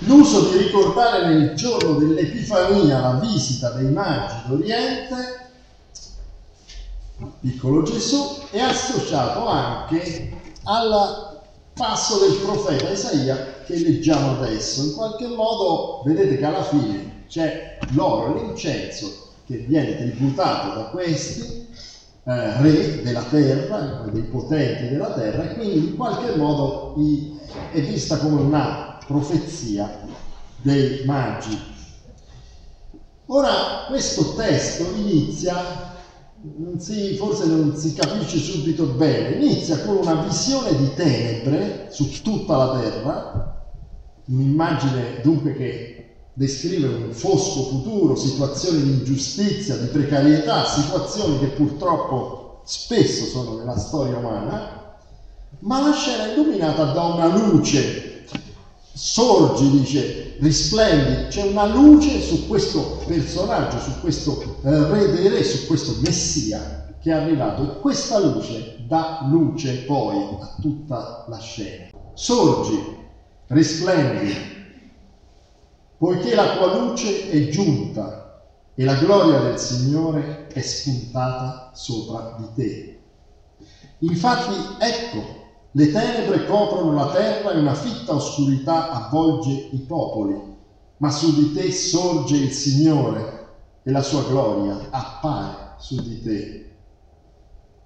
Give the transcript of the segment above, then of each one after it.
l'uso di ricordare nel giorno dell'Epifania la visita dei magi d'Oriente, piccolo Gesù, è associato anche al passo del profeta Isaia che leggiamo adesso. In qualche modo vedete che alla fine c'è l'oro l'incenso che viene tributato da questi eh, re della terra, dei potenti della terra, e quindi in qualche modo è vista come una profezia dei magi. Ora, questo testo inizia, si, forse non si capisce subito bene, inizia con una visione di tenebre su tutta la terra, un'immagine dunque che descrive un fosco futuro, situazioni di ingiustizia, di precarietà, situazioni che purtroppo spesso sono nella storia umana, ma la scena è illuminata da una luce, sorgi, dice, risplendi, c'è una luce su questo personaggio, su questo eh, re dei re, su questo messia che è arrivato e questa luce dà luce poi a tutta la scena. Sorgi, risplendi, poiché la tua luce è giunta e la gloria del Signore è spuntata sopra di te. Infatti, ecco, le tenebre coprono la terra e una fitta oscurità avvolge i popoli, ma su di te sorge il Signore e la sua gloria appare su di te.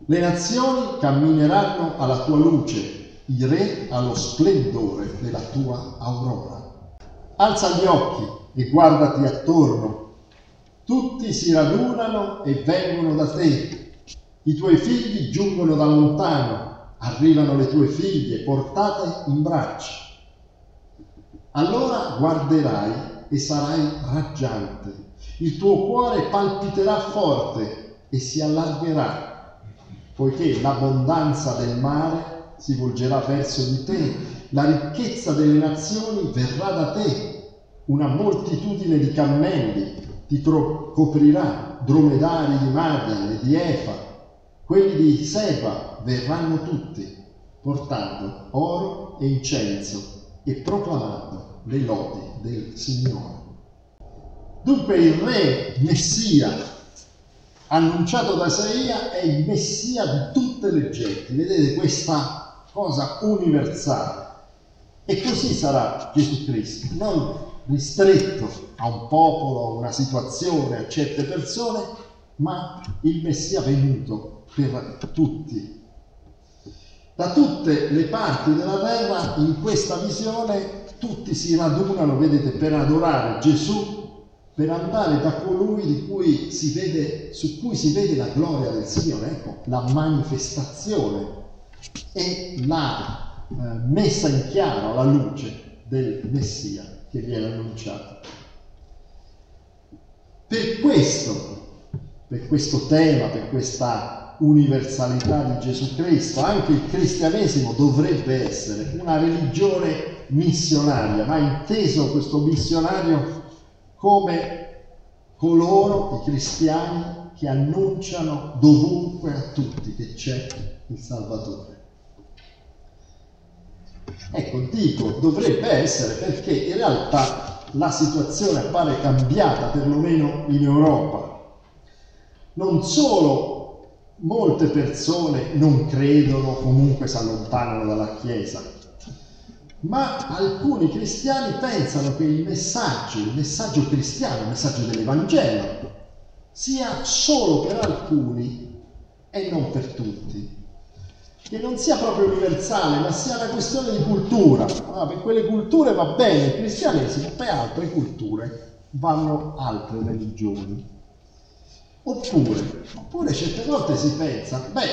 Le nazioni cammineranno alla tua luce, i re allo splendore della tua aurora. Alza gli occhi e guardati attorno. Tutti si radunano e vengono da te. I tuoi figli giungono da lontano, arrivano le tue figlie portate in braccio. Allora guarderai e sarai raggiante. Il tuo cuore palpiterà forte e si allargherà, poiché l'abbondanza del mare si volgerà verso di te la ricchezza delle nazioni verrà da te, una moltitudine di cammelli ti coprirà, dromedari di Madian e di Efa, quelli di Seba verranno tutti, portando oro e incenso e proclamando le lodi del Signore. Dunque il re Messia annunciato da Isaia è il Messia di tutte le genti. Vedete questa cosa universale. E così sarà Gesù Cristo, non ristretto a un popolo, a una situazione, a certe persone, ma il Messia venuto per tutti. Da tutte le parti della terra, in questa visione, tutti si radunano, vedete, per adorare Gesù, per andare da colui cui vede, su cui si vede la gloria del Signore, ecco, la manifestazione e la eh, messa in chiaro alla luce del Messia che viene annunciato. Per questo, per questo tema, per questa universalità di Gesù Cristo, anche il cristianesimo dovrebbe essere una religione missionaria, ma inteso questo missionario come coloro, i cristiani, che annunciano dovunque a tutti che c'è il Salvatore. Ecco, dico dovrebbe essere perché in realtà la situazione appare cambiata, perlomeno in Europa. Non solo molte persone non credono, comunque si allontanano dalla Chiesa, ma alcuni cristiani pensano che il messaggio, il messaggio cristiano, il messaggio dell'Evangelo, sia solo per alcuni e non per tutti che non sia proprio universale, ma sia una questione di cultura. Ah, per quelle culture va bene il cristianesimo, per altre culture vanno altre religioni. Oppure, oppure certe volte si pensa, beh,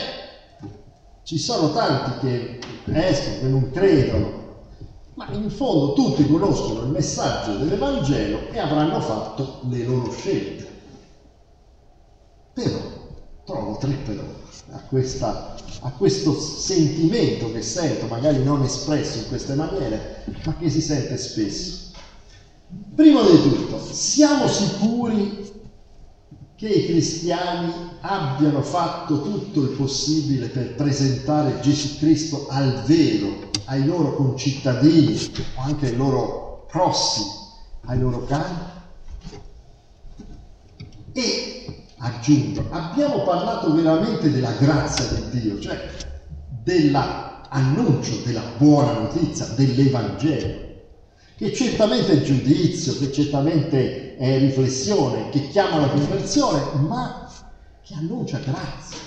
ci sono tanti che escono, che non credono, ma in fondo tutti conoscono il messaggio dell'Evangelo e avranno fatto le loro scelte. Però, trovo tre però a, questa, a questo sentimento che sento, magari non espresso in queste maniere, ma che si sente spesso. Prima di tutto, siamo sicuri che i cristiani abbiano fatto tutto il possibile per presentare Gesù Cristo al vero, ai loro concittadini o anche ai loro prossimi, ai loro cani. E aggiungo, abbiamo parlato veramente della grazia di Dio, cioè dell'annuncio della buona notizia, dell'Evangelo, che certamente è giudizio, che certamente è riflessione, che chiama la conversione, ma che annuncia grazia.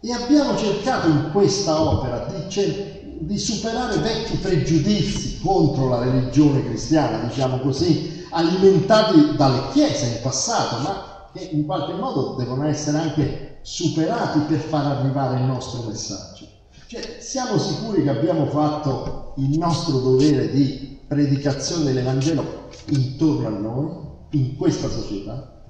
E abbiamo cercato in questa opera di, di, superare vecchi pregiudizi contro la religione cristiana, diciamo così, alimentati dalle chiese in passato, ma che in qualche modo devono essere anche superati per far arrivare il nostro messaggio. Cioè, siamo sicuri che abbiamo fatto il nostro dovere di predicazione dell'Evangelo intorno a noi, in questa società?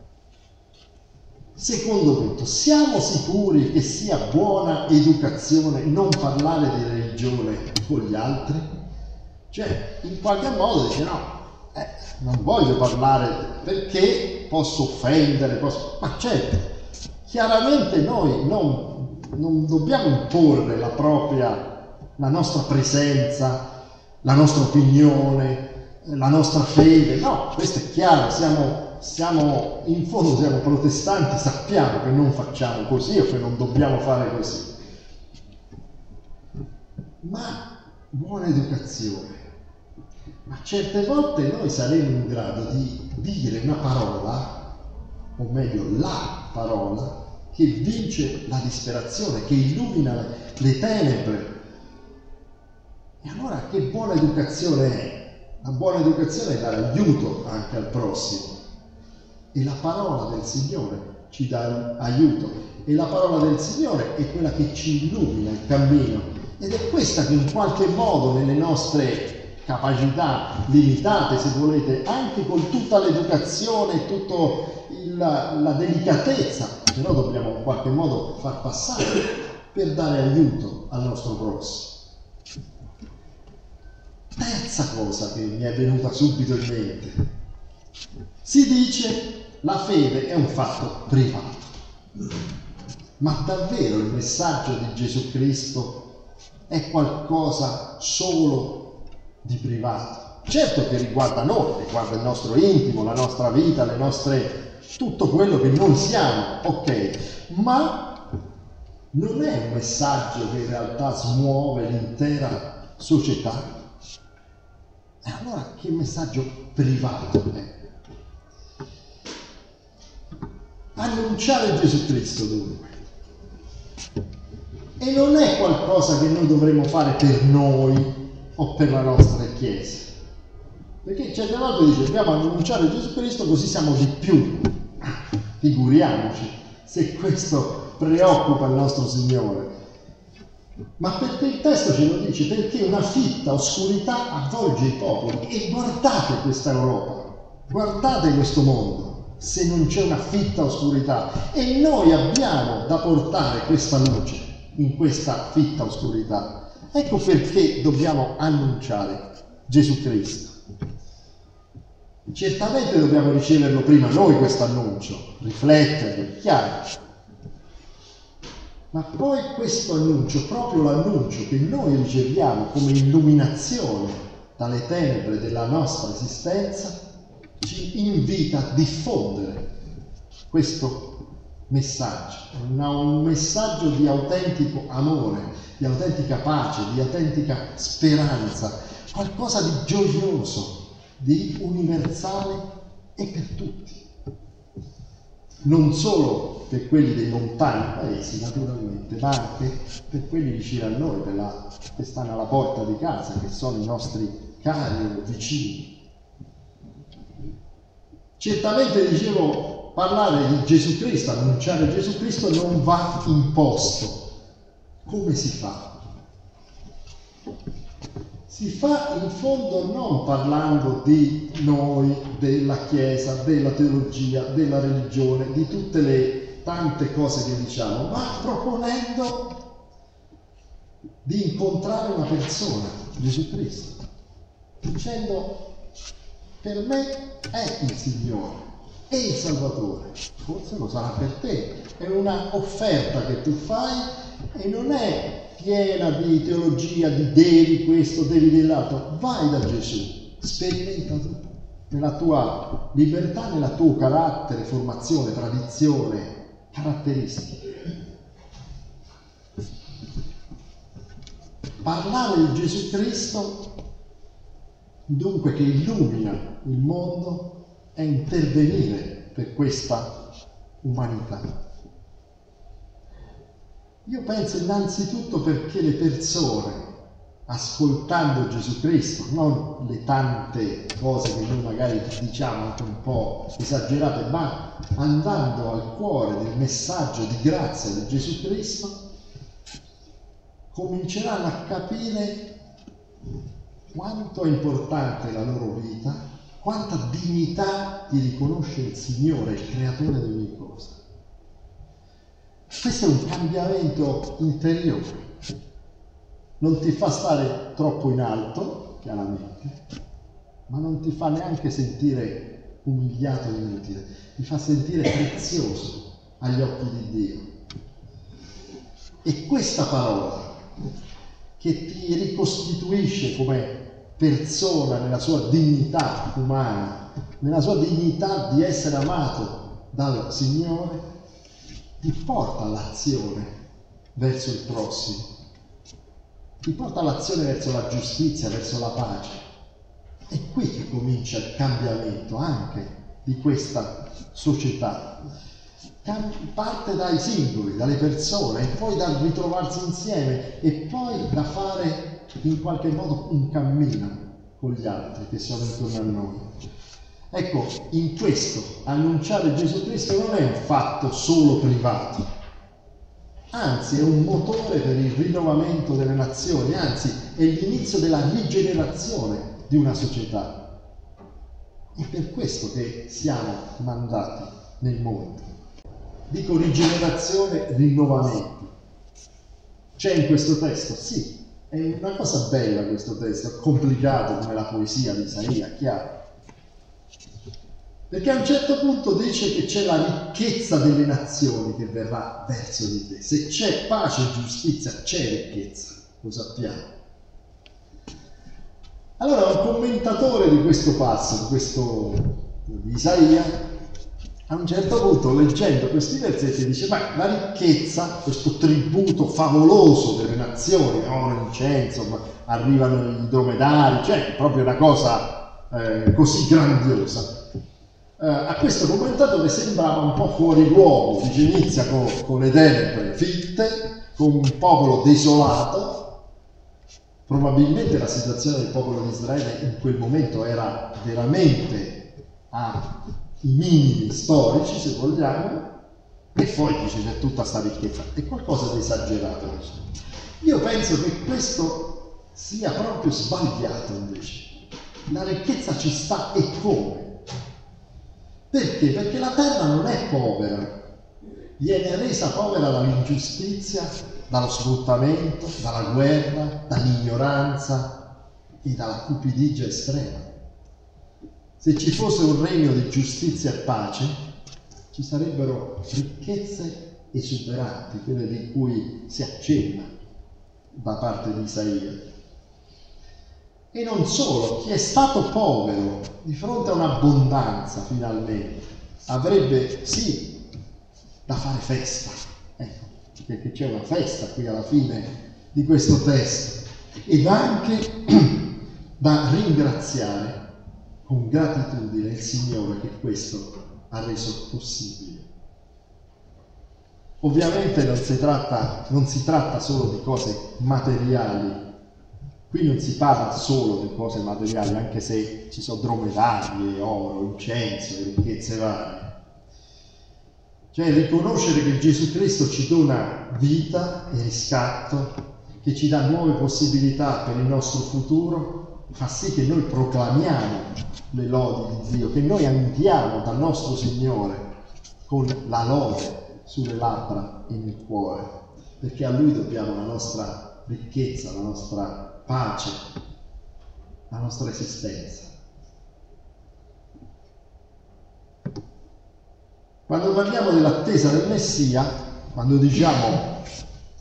Secondo punto, siamo sicuri che sia buona educazione non parlare di religione con gli altri? Cioè, in qualche modo dice no, eh, non voglio parlare perché posso offendere, posso... ma certo, chiaramente noi non, non dobbiamo imporre la propria, la nostra presenza, la nostra opinione, la nostra fede, no, questo è chiaro, siamo siamo, in fondo siamo protestanti, sappiamo che non facciamo così o che non dobbiamo fare così. Ma buona educazione. Ma certe volte noi saremo in grado di dire una parola, o meglio la parola, che vince la disperazione, che illumina le, tenebre. E allora che buona educazione è? La buona educazione è dare aiuto anche al prossimo e la parola del Signore ci dà aiuto e la parola del Signore è quella che ci illumina il cammino ed è questa che in qualche modo nelle nostre capacità limitate, se volete, anche con tutta l'educazione, tutta la, la delicatezza, però dobbiamo in qualche modo far passare per dare aiuto al nostro prossimo. Terza cosa che mi è venuta subito in mente. Si dice la fede è un fatto privato. Ma davvero il messaggio di Gesù Cristo è qualcosa solo di privato? Certo che riguarda noi, riguarda il nostro intimo, la nostra vita, le nostre, tutto quello che noi siamo, ok, ma non è un messaggio che in realtà smuove l'intera società. E allora che messaggio privato è? Annunciare Gesù Cristo dunque. E non è qualcosa che noi dovremmo fare per noi o per la nostra Chiesa. Perché certe volte dice dobbiamo annunciare Gesù Cristo così siamo di più. Figuriamoci se questo preoccupa il nostro Signore. Ma perché il testo ce lo dice? Perché una fitta oscurità avvolge i popoli. E guardate questa Europa, guardate questo mondo se non c'è una fitta oscurità e noi abbiamo da portare questa luce in questa fitta oscurità. Ecco perché dobbiamo annunciare Gesù Cristo. Certamente dobbiamo riceverlo prima noi questo annuncio, rifletterlo, chiaro. Ma poi questo annuncio, proprio l'annuncio che noi riceviamo come illuminazione dalle tenebre della nostra esistenza, ci invita a diffondere questo messaggio, un messaggio di autentico amore, di autentica pace, di autentica speranza, qualcosa di gioioso, di universale e per tutti. Non solo per quelli dei lontani paesi, naturalmente, ma anche per quelli vicini a noi, la, che stanno alla porta di casa, che sono i nostri cari o vicini. Certamente dicevo, parlare di Gesù Cristo, annunciare Gesù Cristo non va imposto. Come si fa? Si fa in fondo non parlando di noi, della Chiesa, della teologia, della religione, di tutte le tante cose che diciamo, ma proponendo di incontrare una persona, Gesù Cristo, dicendo per me è il Signore, è il Salvatore, forse lo sarà per te, è una offerta che tu fai e non è piena di teologia, di devi questo, devi dell'altro. Vai da Gesù, sperimenta tu. Nella tua libertà, nel tuo carattere, formazione, tradizione, caratteristiche. Parlare di Gesù Cristo, dunque che illumina il mondo, è intervenire per questa umanità. Io penso innanzitutto perché le persone, ascoltando Gesù Cristo, non le tante cose che noi magari diciamo anche un po' esagerate, ma andando al cuore del messaggio di grazia di Gesù Cristo, cominceranno a capire quanto è importante la loro vita, quanta dignità ti riconosce il Signore, il creatore di ogni cosa. Questo è un cambiamento interiore. Non ti fa stare troppo in alto, chiaramente, ma non ti fa neanche sentire umiliato e inutile, ti fa sentire prezioso agli occhi di Dio. E questa parola che ti ricostituisce come persona nella sua dignità umana, nella sua dignità di essere amato dal Signore, ti porta all'azione verso il prossimo, ti porta all'azione verso la giustizia, verso la pace. È qui che comincia il cambiamento anche di questa società. Parte dai singoli, dalle persone, e poi dal ritrovarsi insieme e poi da fare in qualche modo un cammino con gli altri che sono intorno a noi. Ecco, in questo annunciare Gesù Cristo non è un fatto solo privato, anzi è un motore per il rinnovamento delle nazioni, anzi è l'inizio della rigenerazione di una società. È per questo che siamo mandati nel mondo. Dico rigenerazione, rinnovamento. C'è in questo testo? Sì, è una cosa bella questo testo, complicato come la poesia di Isaia, chiaro perché a un certo punto dice che c'è la ricchezza delle nazioni che verrà verso di te. Se c'è pace e giustizia, c'è ricchezza, lo sappiamo. Allora un commentatore di questo passo, di questo di Isaia, a un certo punto leggendo questi versetti dice, ma la ricchezza, questo tributo favoloso delle nazioni, oro, incenso, arrivano i dromedari, cioè proprio una cosa eh, così grandiosa eh, a questo commentatore sembrava un po' fuori luogo, dice inizia con, con le tenebre fitte, con un popolo desolato, probabilmente la situazione del popolo di Israele in quel momento era veramente ai minimi storici, se vogliamo, e poi dice c'è tutta questa ricchezza, è qualcosa di esagerato. Io penso che questo sia proprio sbagliato invece. La ricchezza ci sta e come? Perché? Perché la terra non è povera, viene resa povera dall'ingiustizia, dallo sfruttamento, dalla guerra, dall'ignoranza e dalla cupidigia estrema. Se ci fosse un regno di giustizia e pace, ci sarebbero ricchezze esuberanti, quelle di cui si accenna da parte di Isaia. E non solo, chi è stato povero di fronte a un'abbondanza finalmente avrebbe sì da fare festa, ecco, perché c'è una festa qui alla fine di questo testo, ed anche da ringraziare con gratitudine il Signore che questo ha reso possibile. Ovviamente non si tratta, non si tratta solo di cose materiali Qui non si parla solo di cose materiali, anche se ci sono dromedari, oro, incenso, ricchezze varie. Cioè riconoscere che Gesù Cristo ci dona vita e riscatto, che ci dà nuove possibilità per il nostro futuro, fa sì che noi proclamiamo le lodi di Dio, che noi andiamo dal nostro Signore con la lode sulle labbra e nel cuore, perché a Lui dobbiamo la nostra ricchezza, la nostra pace, la nostra esistenza. Quando parliamo dell'attesa del Messia, quando diciamo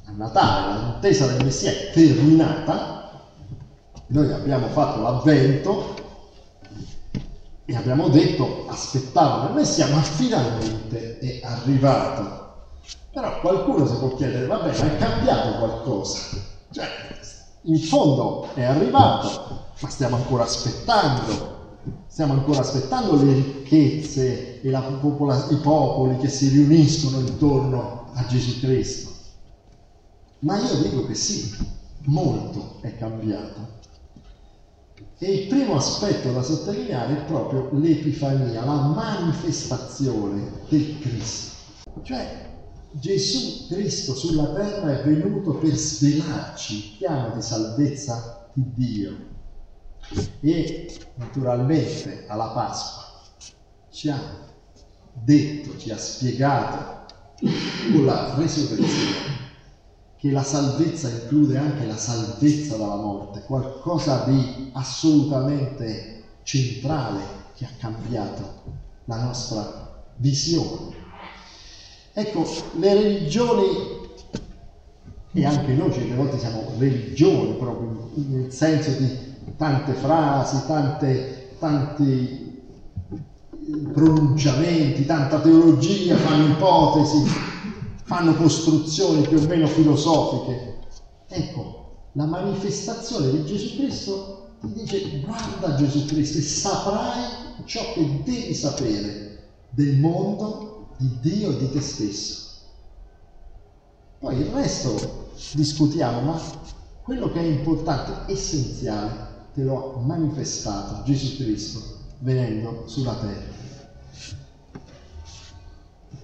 a Natale l'attesa del Messia è terminata, noi abbiamo fatto l'avvento e abbiamo detto aspettavano il Messia, ma finalmente è arrivato. Però qualcuno si può chiedere, vabbè, ma è cambiato qualcosa? Cioè, in fondo è arrivato, ma stiamo ancora aspettando. Stiamo ancora aspettando le ricchezze e popola- i popoli che si riuniscono intorno a Gesù Cristo. Ma io dico che sì, molto è cambiato. E il primo aspetto da sottolineare è proprio l'Epifania, la manifestazione del Cristo. Cioè Gesù Cristo sulla terra è venuto per svelarci il piano di salvezza di Dio. E naturalmente alla Pasqua ci ha detto, ci ha spiegato con la resurrezione che la salvezza include anche la salvezza dalla morte, qualcosa di assolutamente centrale che ha cambiato la nostra visione. Ecco, le religioni, e anche noi certe volte siamo religioni proprio nel senso di tante frasi, tante, tanti pronunciamenti, tanta teologia, fanno ipotesi, fanno costruzioni più o meno filosofiche. Ecco, la manifestazione di Gesù Cristo ti dice guarda Gesù Cristo e saprai ciò che devi sapere del mondo, di Dio e di te stesso. Poi il resto discutiamo, ma quello che è importante, essenziale, te lo ha manifestato Gesù Cristo venendo sulla terra.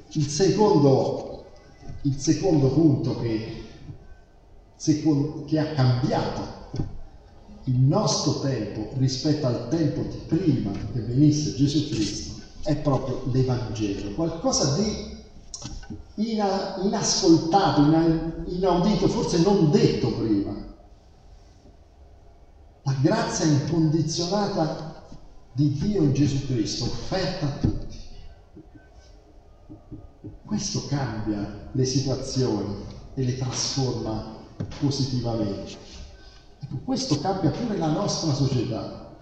Il secondo il secondo punto che, che ha cambiato il nostro tempo rispetto al tempo di prima che venisse Gesù Cristo è proprio l'Evangelo, qualcosa di ina, inascoltato, ina, inaudito, forse non detto prima. La grazia incondizionata di Dio in Gesù Cristo offerta a tutti. Questo cambia le situazioni e le trasforma positivamente. Ecco, questo cambia pure la nostra società.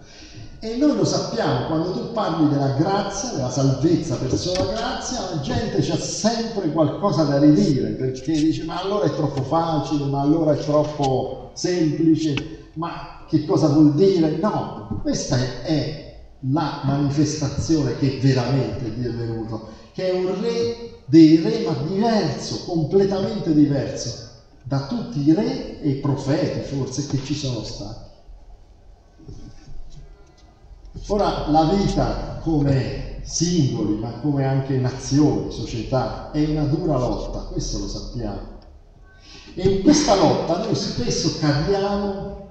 E noi lo sappiamo, quando tu parli della grazia, della salvezza per sola grazia, la gente c'ha sempre qualcosa da ridire, perché dice ma allora è troppo facile, ma allora è troppo semplice, ma che cosa vuol dire? No, questa è, è la manifestazione che veramente Dio è venuto, che è un re dei re, ma diverso, completamente diverso da tutti i re e i profeti forse che ci sono stati. Ora la vita come singoli, ma come anche nazioni, società, è una dura lotta, questo lo sappiamo. E in questa lotta noi spesso cadiamo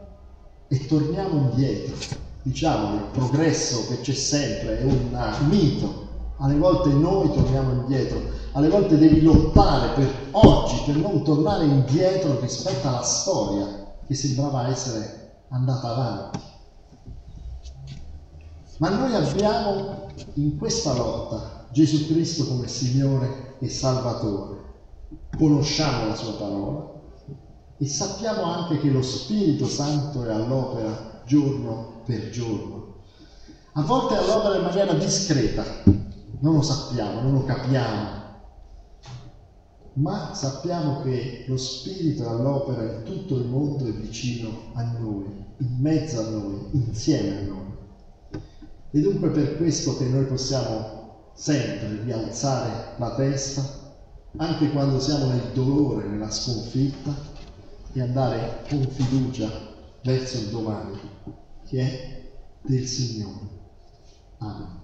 e torniamo indietro. Diciamo, il progresso che c'è sempre è un mito, alle volte noi torniamo indietro, alle volte devi lottare per oggi, per non tornare indietro rispetto alla storia che sembrava essere andata avanti. Ma noi abbiamo in questa lotta Gesù Cristo come Signore e Salvatore. Conosciamo la sua parola e sappiamo anche che lo Spirito Santo è all'opera giorno per giorno. A volte all'opera in maniera discreta, non lo sappiamo, non lo capiamo, ma sappiamo che lo Spirito è all'opera in tutto il mondo e vicino a noi, in mezzo a noi, insieme a noi. E dunque per questo che noi possiamo sempre rialzare la testa, anche quando siamo nel dolore, nella sconfitta, e andare con fiducia verso il domani, che è del Signore. Amen.